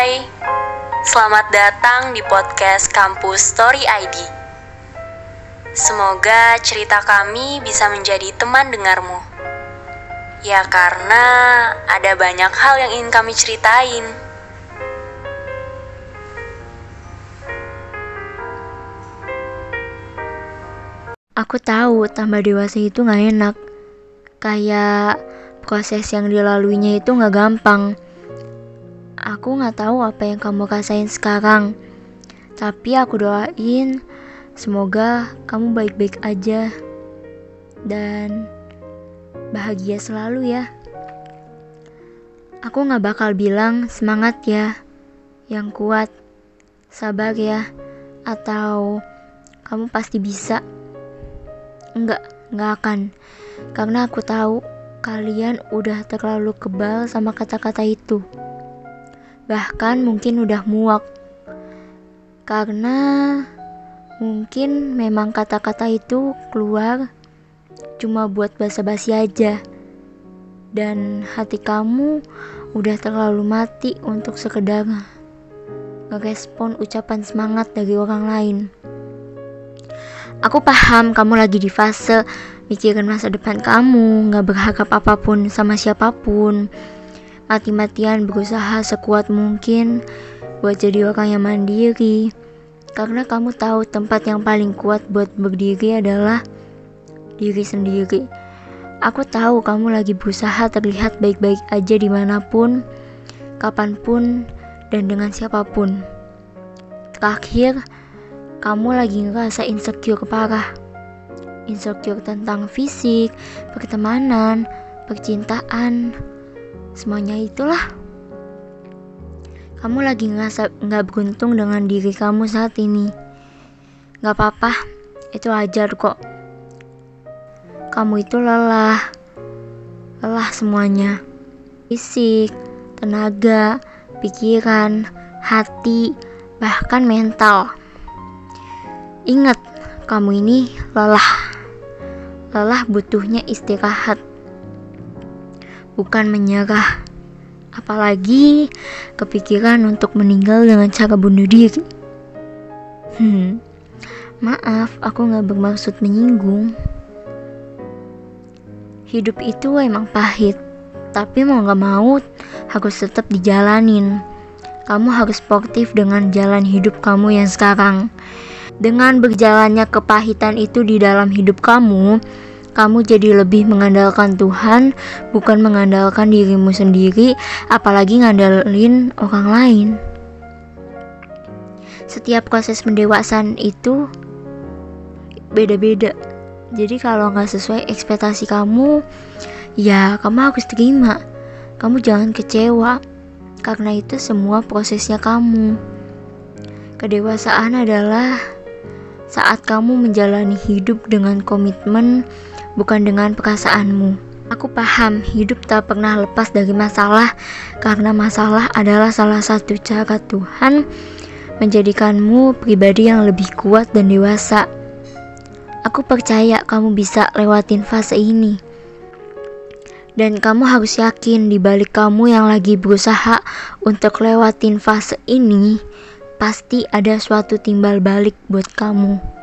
Hai, selamat datang di podcast Kampus Story ID. Semoga cerita kami bisa menjadi teman dengarmu. Ya karena ada banyak hal yang ingin kami ceritain. Aku tahu tambah dewasa itu gak enak. Kayak proses yang dilaluinya itu gak gampang. Aku gak tahu apa yang kamu rasain sekarang. Tapi aku doain semoga kamu baik-baik aja. Dan bahagia selalu ya. Aku gak bakal bilang semangat ya. Yang kuat. Sabar ya. Atau kamu pasti bisa. Enggak, enggak akan. Karena aku tahu kalian udah terlalu kebal sama kata-kata itu. Bahkan mungkin udah muak. Karena mungkin memang kata-kata itu keluar cuma buat basa-basi aja. Dan hati kamu udah terlalu mati untuk sekedar ngerespon ucapan semangat dari orang lain. Aku paham kamu lagi di fase mikirin masa depan kamu, gak berharap apa pun sama siapa pun. Mati-matian berusaha sekuat mungkin buat jadi orang yang mandiri. Karena kamu tahu tempat yang paling kuat buat berdiri adalah diri sendiri. Aku tahu kamu lagi berusaha terlihat baik-baik aja di mana pun, kapan pun, dan dengan siapa pun. Terakhir, kamu lagi ngerasa insecure parah. Insecure tentang fisik, pertemanan, percintaan, semuanya itulah. Kamu lagi ngerasa nggak beruntung dengan diri kamu saat ini. Gak apa-apa, itu ajar kok. Kamu itu lelah, lelah semuanya. Fisik, tenaga, pikiran, hati, bahkan mental. Ingat, kamu ini lelah. Lelah butuhnya istirahat. Bukan menyerah. Apalagi kepikiran untuk meninggal dengan cara bunuh diri. Hmm, maaf, aku gak bermaksud menyinggung. Hidup itu emang pahit, tapi mau gak mau harus tetap dijalanin. Kamu harus sportif dengan jalan hidup kamu yang sekarang. Dengan berjalannya kepahitan itu di dalam hidup kamu, kamu jadi lebih mengandalkan Tuhan, bukan mengandalkan dirimu sendiri, apalagi ngandalin orang lain. Setiap proses pendewasaan itu beda-beda. Jadi kalau nggak sesuai ekspektasi kamu, ya kamu harus terima. Kamu jangan kecewa, karena itu semua prosesnya kamu. Kedewasaan adalah saat kamu menjalani hidup dengan komitmen, bukan dengan perasaanmu. Aku paham hidup tak pernah lepas dari masalah, karena masalah adalah salah satu cara Tuhan menjadikanmu pribadi yang lebih kuat dan dewasa. Aku percaya kamu bisa lewatin fase ini. Dan kamu harus yakin di balik kamu yang lagi berusaha untuk lewatin fase ini, pasti ada suatu timbal balik buat kamu.